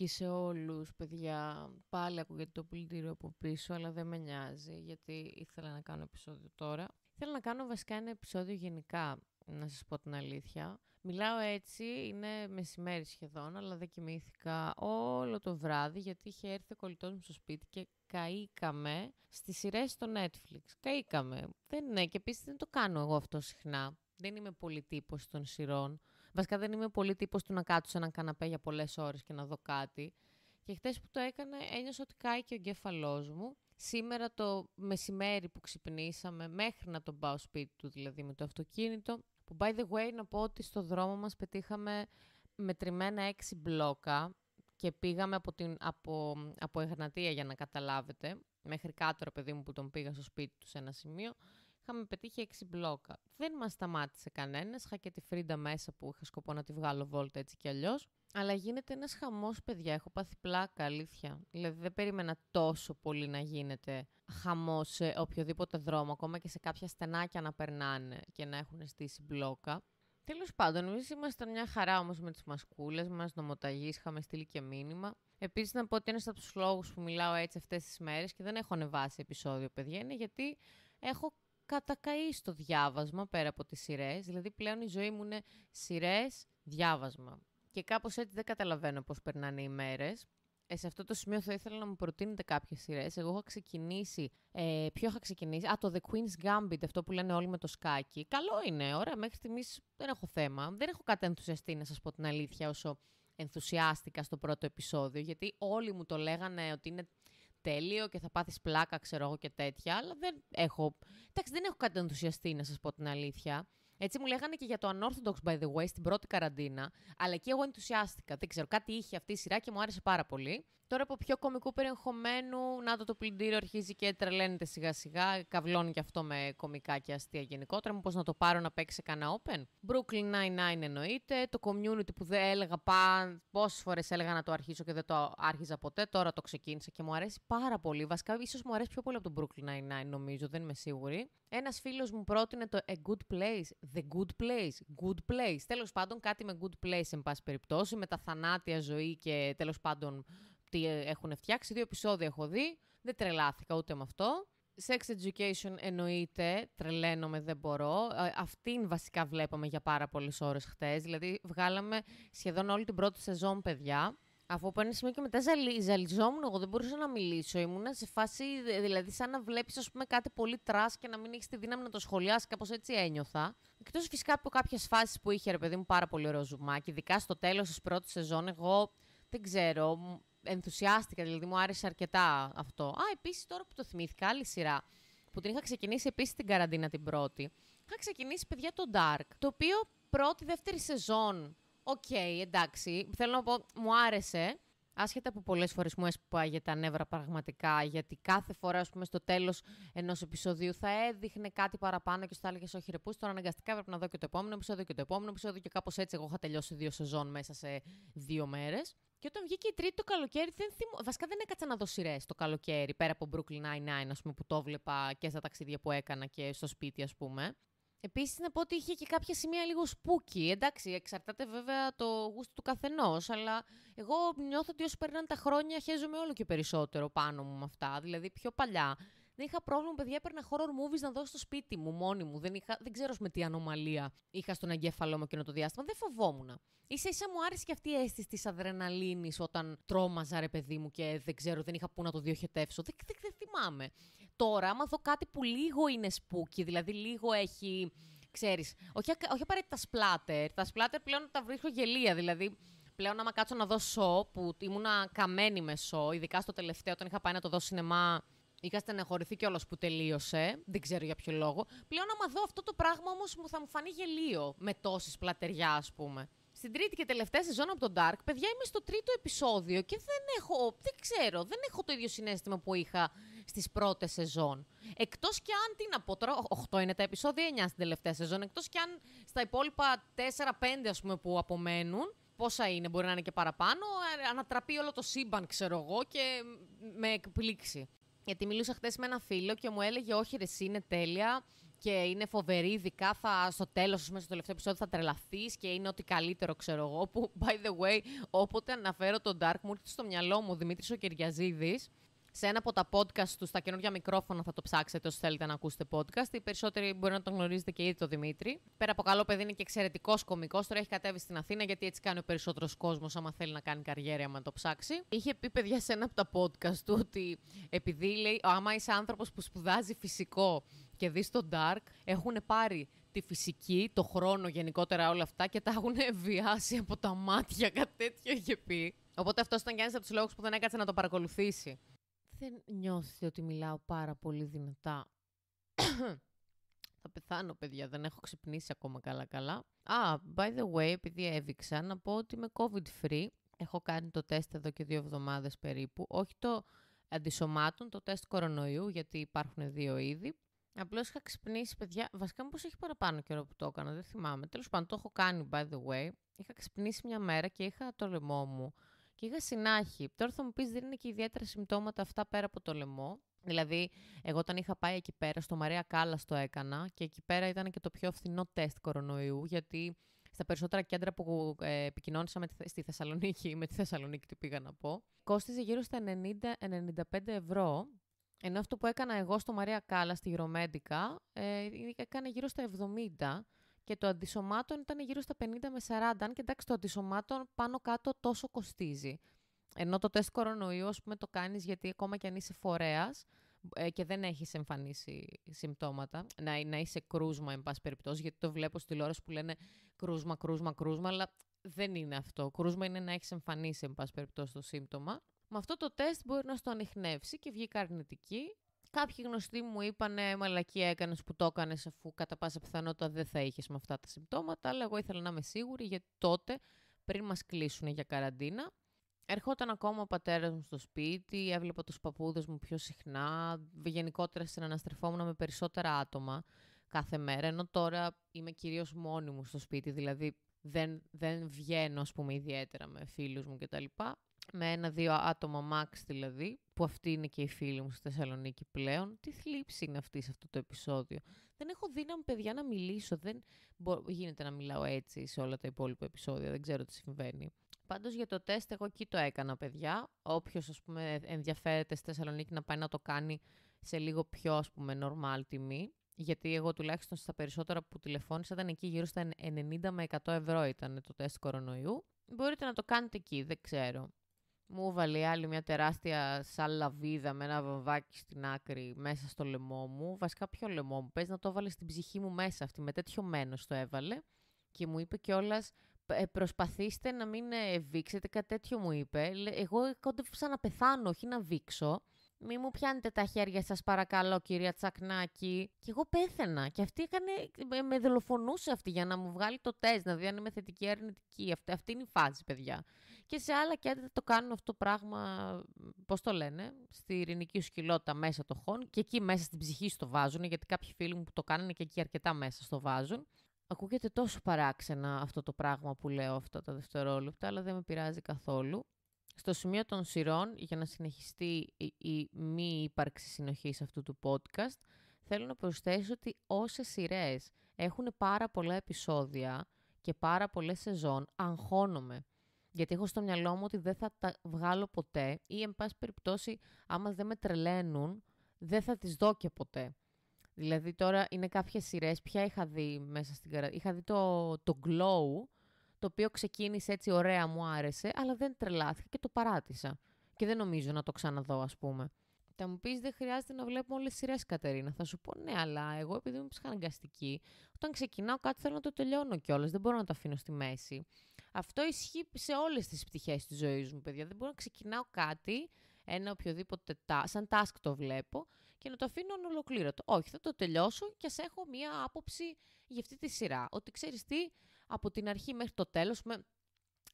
Νίκη σε όλους, παιδιά. Πάλι ακούγεται το πλυντήριο από πίσω, αλλά δεν με νοιάζει, γιατί ήθελα να κάνω επεισόδιο τώρα. Ήθελα να κάνω βασικά ένα επεισόδιο γενικά, να σας πω την αλήθεια. Μιλάω έτσι, είναι μεσημέρι σχεδόν, αλλά δεν κοιμήθηκα όλο το βράδυ, γιατί είχε έρθει ο κολλητός μου στο σπίτι και καήκαμε στις σειρές στο Netflix. Καήκαμε. Δεν είναι και επίσης δεν το κάνω εγώ αυτό συχνά. Δεν είμαι πολύ τύπος των σειρών. Βασικά δεν είμαι πολύ τύπος του να κάτσω σε έναν καναπέ για πολλές ώρες και να δω κάτι. Και χτες που το έκανε ένιωσα ότι κάει και ο εγκέφαλός μου. Σήμερα το μεσημέρι που ξυπνήσαμε, μέχρι να τον πάω σπίτι του δηλαδή με το αυτοκίνητο, που by the way να πω ότι στο δρόμο μας πετύχαμε μετρημένα έξι μπλόκα και πήγαμε από, την, από, από Εγνατία για να καταλάβετε, μέχρι κάτω ρε παιδί μου που τον πήγα στο σπίτι του σε ένα σημείο, είχαμε πετύχει έξι μπλόκα. Δεν μας σταμάτησε κανένας, είχα και τη Φρίντα μέσα που είχα σκοπό να τη βγάλω βόλτα έτσι κι αλλιώς. Αλλά γίνεται ένας χαμός, παιδιά. Έχω πάθει πλάκα, αλήθεια. Δηλαδή δεν περίμενα τόσο πολύ να γίνεται χαμός σε οποιοδήποτε δρόμο, ακόμα και σε κάποια στενάκια να περνάνε και να έχουν στήσει μπλόκα. Τέλος πάντων, εμείς ήμασταν μια χαρά όμως με τις μασκούλες μας, νομοταγείς, είχαμε στείλει και μήνυμα. Επίσης, να πω ότι ένας από τους λόγους που μιλάω έτσι αυτές τις μέρες και δεν έχω ανεβάσει επεισόδιο, παιδιά, είναι γιατί έχω κατακαεί στο διάβασμα πέρα από τις σειρές. Δηλαδή, πλέον η ζωή μου είναι σειρές, διάβασμα. Και κάπως έτσι δεν καταλαβαίνω πώς περνάνε οι μέρες. Ε, σε αυτό το σημείο θα ήθελα να μου προτείνετε κάποιες σειρές. Εγώ είχα ξεκινήσει. Ε, ποιο είχα ξεκινήσει; Α, το The Queen's Gambit, αυτό που λένε όλοι με το σκάκι. Καλό είναι, ωραία. Μέχρι στιγμής δεν έχω θέμα. Δεν έχω κάτι ενθουσιαστεί, να σας πω την αλήθεια, όσο ενθουσιάστηκα στο πρώτο επεισόδιο. Γιατί όλοι μου το λέγανε ότι είναι τέλειο και θα πάθεις πλάκα, ξέρω εγώ και τέτοια. Αλλά δεν έχω. Εντάξει, δεν έχω κάτι ενθουσιαστεί, να σας πω την αλήθεια. Έτσι μου λέγανε και για το Unorthodox, by the way, στην πρώτη καραντίνα. Αλλά και εγώ ενθουσιάστηκα. Δεν ξέρω, κάτι είχε αυτή η σειρά και μου άρεσε πάρα πολύ. Τώρα από πιο κομικού περιεχομένου, να το το πλυντήριο αρχίζει και τρελαίνεται σιγά σιγά. Καυλώνει και αυτό με κομικά και αστεία γενικότερα. Μήπως να το πάρω να παίξει κανένα open; Brooklyn Nine-Nine εννοείται. Το community που δεν έλεγα παν. Πόσες φορές έλεγα να το αρχίσω και δεν το άρχιζα ποτέ. Τώρα το ξεκίνησα και μου αρέσει πάρα πολύ. Βασικά, ίσως μου αρέσει πιο πολύ από το Brooklyn Nine-Nine, νομίζω. Δεν είμαι σίγουρη. Ένας φίλος μου πρότεινε το A Good Place. The Good Place. Good Place. Τέλος πάντων, κάτι με Good Place, εν πάση περιπτώσει. Με τα θανάτια ζωή και τέλος πάντων τι έχουν φτιάξει. Δύο επεισόδια έχω δει. Δεν τρελάθηκα ούτε με αυτό. Sex Education εννοείται, τρελαίνομαι, δεν μπορώ. Ε, αυτήν βασικά βλέπαμε για πάρα πολλές ώρες χτες. Δηλαδή βγάλαμε σχεδόν όλη την πρώτη σεζόν, παιδιά. Αφού από ένα σημείο και μετά ζαλι, ζαλιζόμουν, εγώ δεν μπορούσα να μιλήσω. Ήμουν σε φάση, δηλαδή, σαν να βλέπεις κάτι πολύ trash και να μην έχεις τη δύναμη να το σχολιάσεις. Κάπως έτσι ένιωθα. Εκτός φυσικά από κάποιες φάσεις που είχε, ρε παιδί μου, πάρα πολύ ωραίο ζουμάκι. Ειδικά στο τέλος της πρώτης σεζόν, εγώ δεν ξέρω, ενθουσιάστηκα, δηλαδή μου άρεσε αρκετά αυτό. Α, επίσης τώρα που το θυμήθηκα, άλλη σειρά που την είχα ξεκινήσει επίσης την καραντίνα την πρώτη. Είχα ξεκινήσει, παιδιά, το Dark. Το οποίο πρώτη-δεύτερη σεζόν OK, okay, εντάξει. Θέλω να πω, μου άρεσε. Άσχετα που πολλές φορές μου έσπαγε τα νεύρα πραγματικά, γιατί κάθε φορά, ας πούμε, στο τέλος ενός επεισοδίου θα έδειχνε κάτι παραπάνω και σου θα έλεγε Όχι, ρε, τώρα αναγκαστικά πρέπει να δω και το επόμενο επεισόδιο και το επόμενο επεισόδιο. Και κάπως έτσι, εγώ είχα τελειώσει δύο σεζόν μέσα σε δύο μέρες. Και όταν βγήκε η τρίτη το καλοκαίρι, δεν θυμώ... βασικά δεν έκατσα να δω σειρές το καλοκαίρι, πέρα από Brooklyn Nine-Nine, ας πούμε, που το βλέπα και στα ταξίδια που έκανα και στο σπίτι, ας πούμε. Επίσης, να πω ότι είχε και κάποια σημεία λίγο σπούκι. Εντάξει, εξαρτάται βέβαια το γούστο του καθενός, αλλά εγώ νιώθω ότι όσο περνάνε τα χρόνια, χαίζομαι όλο και περισσότερο πάνω μου με αυτά. Δηλαδή, πιο παλιά δεν είχα πρόβλημα, παιδιά. Έπαιρνα horror movies να δω στο σπίτι μου, μόνη μου. Δεν, είχα, δεν ξέρω με τι ανομαλία είχα στον εγκέφαλό μου εκείνο το διάστημα. Δεν φοβόμουν. σα ίσα μου άρεσε και αυτή η αίσθηση της αδρεναλίνης όταν τρόμαζα, ρε παιδί μου, και δεν ξέρω, δεν είχα πού να το διοχετεύσω. Δεν, δεν, δεν θυμάμαι. Τώρα, άμα δω κάτι που λίγο είναι spooky, δηλαδή λίγο έχει. Ξέρεις, όχι, όχι απαραίτητα σπλάτερ. Τα σπλάτερ πλέον τα βρίσκω γελία. Δηλαδή, πλέον άμα κάτσω να δω σο, που ήμουνα καμένη με σο, ειδικά στο τελευταίο, όταν είχα πάει να το δω σινεμά Είχα στενεχωρηθεί κιόλας που τελείωσε. Δεν ξέρω για ποιο λόγο. Πλέον, άμα δω αυτό το πράγμα όμως, θα μου φανεί γελίο με τόσης πλατεριά, ας πούμε. Στην τρίτη και τελευταία σεζόν από τον Dark, παιδιά, είμαι στο τρίτο επεισόδιο και δεν έχω. Δεν ξέρω, δεν έχω το ίδιο συνέστημα που είχα στις πρώτες σεζόν. Εκτός κι αν, τι να πω τώρα, 8 είναι τα επεισόδια, 9 στην τελευταία σεζόν. Εκτός κι αν στα υπόλοιπα 4-5 ας πούμε που απομένουν, πόσα είναι, μπορεί να είναι και παραπάνω, ε, ανατραπεί όλο το σύμπαν, ξέρω εγώ, και με εκπλήξει. Γιατί μιλούσα χθες με ένα φίλο και μου έλεγε: Όχι, ρε, εσύ είναι τέλεια. και είναι φοβερή, ειδικά θα, στο τέλος, μέσα στο τελευταίο επεισόδιο, θα τρελαθείς και είναι ό,τι καλύτερο, ξέρω εγώ. Που, by the way, όποτε αναφέρω τον Dark, μου έρχεται στο μυαλό μου ο Δημήτρης ο Κυριαζίδη. Σε ένα από τα podcast του, στα καινούργια μικρόφωνα θα το ψάξετε όσοι θέλετε να ακούσετε podcast. Οι περισσότεροι μπορεί να τον γνωρίζετε και ήδη το Δημήτρη. Πέρα από καλό παιδί είναι και εξαιρετικός κωμικό. Τώρα έχει κατέβει στην Αθήνα γιατί έτσι κάνει ο περισσότερος κόσμος, άμα θέλει να κάνει καριέρα, άμα το ψάξει. Είχε πει παιδιά σε ένα από τα podcast του ότι επειδή λέει, άμα είσαι άνθρωπος που σπουδάζει φυσικό και δεις το Dark, έχουν πάρει τη φυσική, το χρόνο γενικότερα όλα αυτά και τα έχουν βιάσει από τα μάτια, κάτι τέτοιο είχε πει. Οπότε αυτός ήταν και ένας από τους λόγους που δεν έκατσε να το παρακολουθήσει. Δεν νιώθει ότι μιλάω πάρα πολύ δυνατά. Θα πεθάνω, παιδιά. Δεν έχω ξυπνήσει ακόμα καλά-καλά. Α, by the way, επειδή έβηξα, να πω ότι είμαι COVID-free. Έχω κάνει το τεστ εδώ και δύο εβδομάδες περίπου. Όχι το αντισωμάτων, το τεστ κορονοϊού, γιατί υπάρχουν δύο είδη. Απλώς είχα ξυπνήσει, παιδιά. Βασικά, μήπως έχει παραπάνω καιρό που το έκανα, δεν θυμάμαι. Τέλος πάντων, το έχω κάνει, by the way. Είχα ξυπνήσει μια μέρα και είχα το λαιμό μου και είχα συνάχη. Τώρα θα μου πεις, δεν είναι και ιδιαίτερα συμπτώματα αυτά πέρα από το λαιμό. Δηλαδή, εγώ όταν είχα πάει εκεί πέρα, στο Μαρία Κάλλας το έκανα και εκεί πέρα ήταν και το πιο φθηνό τεστ κορονοϊού, γιατί στα περισσότερα κέντρα που ε, επικοινώνησα με τη, στη Θεσσαλονίκη, με τη Θεσσαλονίκη τι πήγα να πω, κόστιζε γύρω στα 90-95 ευρώ ενώ αυτό που έκανα εγώ στο Μαρία Κάλλας, στη Γυρομέντικα, ε, έκανε γύρω στα 70 και το αντισωμάτων ήταν γύρω στα 50 με 40. Αν και εντάξει, το αντισωμάτων πάνω κάτω τόσο κοστίζει. Ενώ το τεστ κορονοϊού, ας πούμε, το κάνεις γιατί ακόμα και αν είσαι φορέας ε, και δεν έχεις εμφανίσει συμπτώματα, να, να είσαι κρούσμα, εν πάση περιπτώσει, γιατί το βλέπω στη τηλεόραση που λένε κρούσμα, κρούσμα, κρούσμα, αλλά δεν είναι αυτό. Κρούσμα είναι να έχεις εμφανίσει, εν πάση περιπτώσει, το σύμπτωμα. Με αυτό το τεστ μπορεί να στο ανοιχνεύσει και βγει αρνητική. Κάποιοι γνωστοί μου είπαν μαλακή έκανες που το έκανες αφού κατά πάσα πιθανότητα δεν θα είχες με αυτά τα συμπτώματα. Αλλά εγώ ήθελα να είμαι σίγουρη γιατί τότε, πριν μας κλείσουν για καραντίνα, ερχόταν ακόμα ο πατέρας μου στο σπίτι, έβλεπα τους παππούδες μου πιο συχνά. Γενικότερα συναναστρεφόμουν με περισσότερα άτομα κάθε μέρα. Ενώ τώρα είμαι κυρίως μόνη μου στο σπίτι, δηλαδή δεν, δεν βγαίνω, ας πούμε, ιδιαίτερα με φίλους μου κτλ με ένα-δύο άτομα max δηλαδή, που αυτή είναι και η φίλη μου στη Θεσσαλονίκη πλέον. Τι θλίψη είναι αυτή σε αυτό το επεισόδιο. Δεν έχω δύναμη, παιδιά, να μιλήσω. Δεν γίνεται να μιλάω έτσι σε όλα τα υπόλοιπα επεισόδια. Δεν ξέρω τι συμβαίνει. Πάντως για το τεστ εγώ εκεί το έκανα, παιδιά. Όποιος, ας πούμε, ενδιαφέρεται στη Θεσσαλονίκη να πάει να το κάνει σε λίγο πιο, ας πούμε, normal τιμή. Γιατί εγώ τουλάχιστον στα περισσότερα που τηλεφώνησα ήταν εκεί γύρω στα 90 με 100 ευρώ ήταν το τεστ κορονοϊού. Μπορείτε να το κάνετε εκεί, δεν ξέρω. Μου έβαλε άλλη μια τεράστια σαλαβίδα με ένα βαμβάκι στην άκρη μέσα στο λαιμό μου. Βασικά ποιο λαιμό μου; Πες να το έβαλε στην ψυχή μου μέσα αυτή. Με τέτοιο μένος το έβαλε. Και μου είπε κιόλας. Ε, προσπαθήστε να μην ε, βήξετε, κάτι τέτοιο μου είπε. Εγώ κόντεψα να πεθάνω, όχι να βήξω. Μη μου πιάνετε τα χέρια σας παρακαλώ κυρία Τσακνάκη. Και εγώ πέθαινα. Και αυτή έκανε, με δολοφονούσε αυτή για να μου βγάλει το τεστ, να δει αν είμαι θετική ή αρνητική. Αυτή, αυτή είναι η φάση παιδιά. Και σε άλλα κέντρα το κάνουν αυτό το πράγμα, πώς το λένε, στη ειρηνική σκυλότητα μέσα το χών και εκεί μέσα στην ψυχή στο βάζουν, γιατί κάποιοι φίλοι μου που το κάνουν και εκεί αρκετά μέσα στο βάζουν. Ακούγεται τόσο παράξενα αυτό το πράγμα που λέω αυτά τα δευτερόλεπτα, αλλά δεν με πειράζει καθόλου. Στο σημείο των σειρών, για να συνεχιστεί η μη ύπαρξη συνοχής αυτού του podcast, θέλω να προσθέσω ότι όσες σειρές έχουν πάρα πολλά επεισόδια και πάρα πολλές σεζόν, αγχώνομαι. Γιατί έχω στο μυαλό μου ότι δεν θα τα βγάλω ποτέ ή, εν πάση περιπτώσει, άμα δεν με τρελαίνουν, δεν θα τις δω και ποτέ. Δηλαδή τώρα είναι κάποιες σειρές πια είχα δει μέσα στην καραντίνα. Είχα δει το, το Glow, το οποίο ξεκίνησε έτσι ωραία, μου άρεσε, αλλά δεν τρελάθηκα και το παράτησα. Και δεν νομίζω να το ξαναδώ, ας πούμε. Θα μου πεις, δεν χρειάζεται να βλέπουμε όλες τις σειρές, Κατερίνα. Θα σου πω ναι, αλλά εγώ επειδή είμαι ψυχαναγκαστική, όταν ξεκινάω κάτι θέλω να το τελειώνω κιόλας. Δεν μπορώ να το αφήνω στη μέση. Αυτό ισχύει σε όλες τις πτυχές της ζωής μου, παιδιά. Δεν μπορώ να ξεκινάω κάτι, ένα οποιοδήποτε σαν task το βλέπω και να το αφήνω ολοκλήρωτο. Όχι, θα το τελειώσω και ας έχω μία άποψη για αυτή τη σειρά. Ότι ξέρεις τι, από την αρχή μέχρι το τέλος, με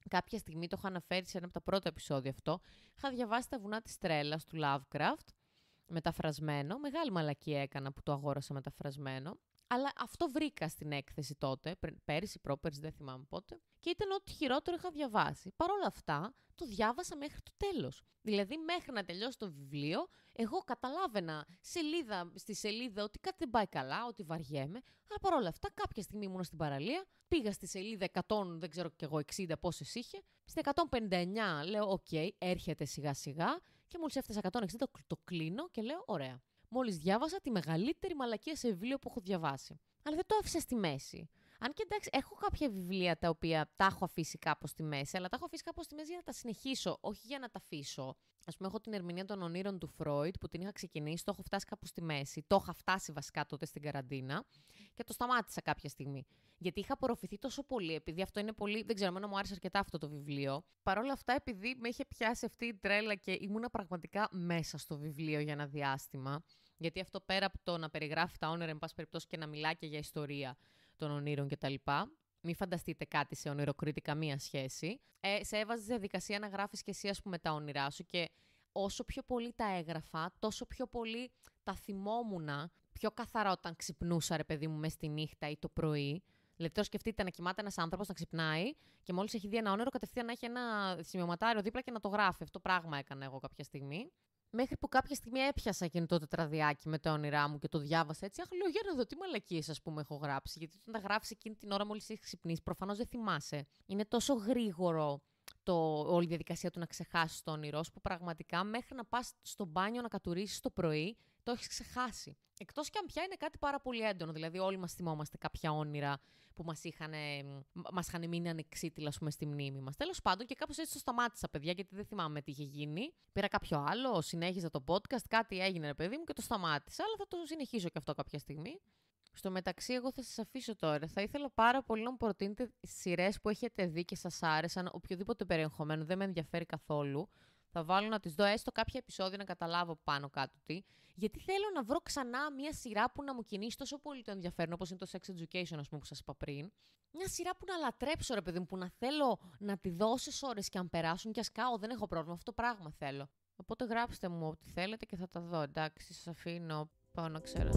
κάποια στιγμή το είχα αναφέρει σε ένα από τα πρώτα επεισόδια αυτό, είχα διαβάσει τα βουνά της τρέλας του Lovecraft, μεταφρασμένο. Μεγάλη μαλακή έκανα που το αγόρασα μεταφρασμένο. Αλλά αυτό βρήκα στην έκθεση τότε, πέρυσι, πρόπερσι, δεν θυμάμαι πότε, και ήταν ό,τι χειρότερο είχα διαβάσει. Παρ' όλα αυτά, το διάβασα μέχρι το τέλος. Δηλαδή, μέχρι να τελειώσει το βιβλίο, εγώ καταλάβαινα σελίδα στη σελίδα ότι κάτι δεν πάει καλά, ότι βαριέμαι. Αλλά παρ' όλα αυτά, κάποια στιγμή ήμουν στην παραλία, πήγα στη σελίδα 100, δεν ξέρω κι εγώ 60 πόσες είχε. Στη 159 λέω: OK, okay, έρχεται σιγά σιγά. Και μόλις έφτασα 160, το, το κλείνω και λέω: Ωραία. Μόλις διάβασα τη μεγαλύτερη μαλακία σε βιβλίο που έχω διαβάσει. Αλλά δεν το άφησα στη μέση. Αν και εντάξει, έχω κάποια βιβλία τα οποία τα έχω αφήσει κάπως στη μέση, αλλά τα έχω αφήσει κάπως στη μέση για να τα συνεχίσω, όχι για να τα αφήσω. Α πούμε, έχω την ερμηνεία των ονείρων του Φρόιτ που την είχα ξεκινήσει, το έχω φτάσει κάπου στη μέση. Το είχα φτάσει βασικά τότε στην καραντίνα και το σταμάτησα κάποια στιγμή. Γιατί είχα απορροφηθεί τόσο πολύ, επειδή αυτό είναι πολύ. Δεν ξέρω, εμένα μου άρεσε αρκετά αυτό το βιβλίο. Παρ' όλα αυτά, επειδή με είχε πιάσει αυτή η τρέλα και ήμουνα πραγματικά μέσα στο βιβλίο για ένα διάστημα. Γιατί αυτό πέρα από το να περιγράφει τα όνειρα, εν πάση περιπτώσει, και να μιλάει και για ιστορία των ονείρων κτλ. Μην φανταστείτε κάτι σε ονειροκρίτη καμία σχέση. Ε, σε έβαζες στη διαδικασία να γράφεις και εσύ, ας πούμε, τα όνειρά σου και όσο πιο πολύ τα έγραφα, τόσο πιο πολύ τα θυμόμουν πιο καθαρά όταν ξυπνούσα, ρε παιδί μου, μες στη νύχτα ή το πρωί. Δηλαδή, τώρα σκεφτείτε να κοιμάται ένας άνθρωπος να ξυπνάει και μόλις έχει δει ένα όνειρο, κατευθείαν να έχει ένα σημειωματάριο δίπλα και να το γράφει. Αυτό πράγμα έκανα εγώ κάποια στιγμή. Μέχρι που κάποια στιγμή έπιασα εκείνο το τετραδιάκι με τα όνειρά μου και το διάβασα έτσι. Αχ, λέω για να δω τι μαλακίες, ας πούμε, έχω γράψει. Γιατί όταν τα γράφεις εκείνη την ώρα μόλις έχει ξυπνήσει, προφανώς δεν θυμάσαι. Είναι τόσο γρήγορο το, όλη η διαδικασία του να ξεχάσεις το όνειρό σου, που πραγματικά μέχρι να πας στο μπάνιο να κατουρίσεις το πρωί, το έχεις ξεχάσει. Εκτός κι αν πια είναι κάτι πάρα πολύ έντονο. Δηλαδή, όλοι μας θυμόμαστε κάποια όνειρα που μας είχαν, μας είχαν μείνει ανεξίτηλα πούμε, στη μνήμη μας. Τέλος πάντων, και κάπως έτσι το σταμάτησα, παιδιά, γιατί δεν θυμάμαι τι είχε γίνει. Πήρα κάποιο άλλο, συνέχιζα το podcast, κάτι έγινε, ρε παιδί μου, και το σταμάτησα. Αλλά θα το συνεχίσω και αυτό κάποια στιγμή. Στο μεταξύ, εγώ θα σας αφήσω τώρα. Θα ήθελα πάρα πολύ να μου προτείνετε σειρές που έχετε δει και σας άρεσαν, οποιοδήποτε περιεχομένο, δεν με ενδιαφέρει καθόλου. Θα βάλω να τις δω έστω κάποια επεισόδια να καταλάβω πάνω κάτω τι. Γιατί θέλω να βρω ξανά μια σειρά που να μου κινήσει τόσο πολύ το ενδιαφέρον, όπως είναι το Sex Education, ας πούμε, που σας είπα πριν. Μια σειρά που να λατρέψω, ρε παιδί μου, που να θέλω να τη δω όσες ώρες και αν περάσουν και ας κάω, δεν έχω πρόβλημα. Αυτό το πράγμα θέλω. Οπότε γράψτε μου ό,τι θέλετε και θα τα δω. Εντάξει, σας αφήνω. Πάω να ξέρω.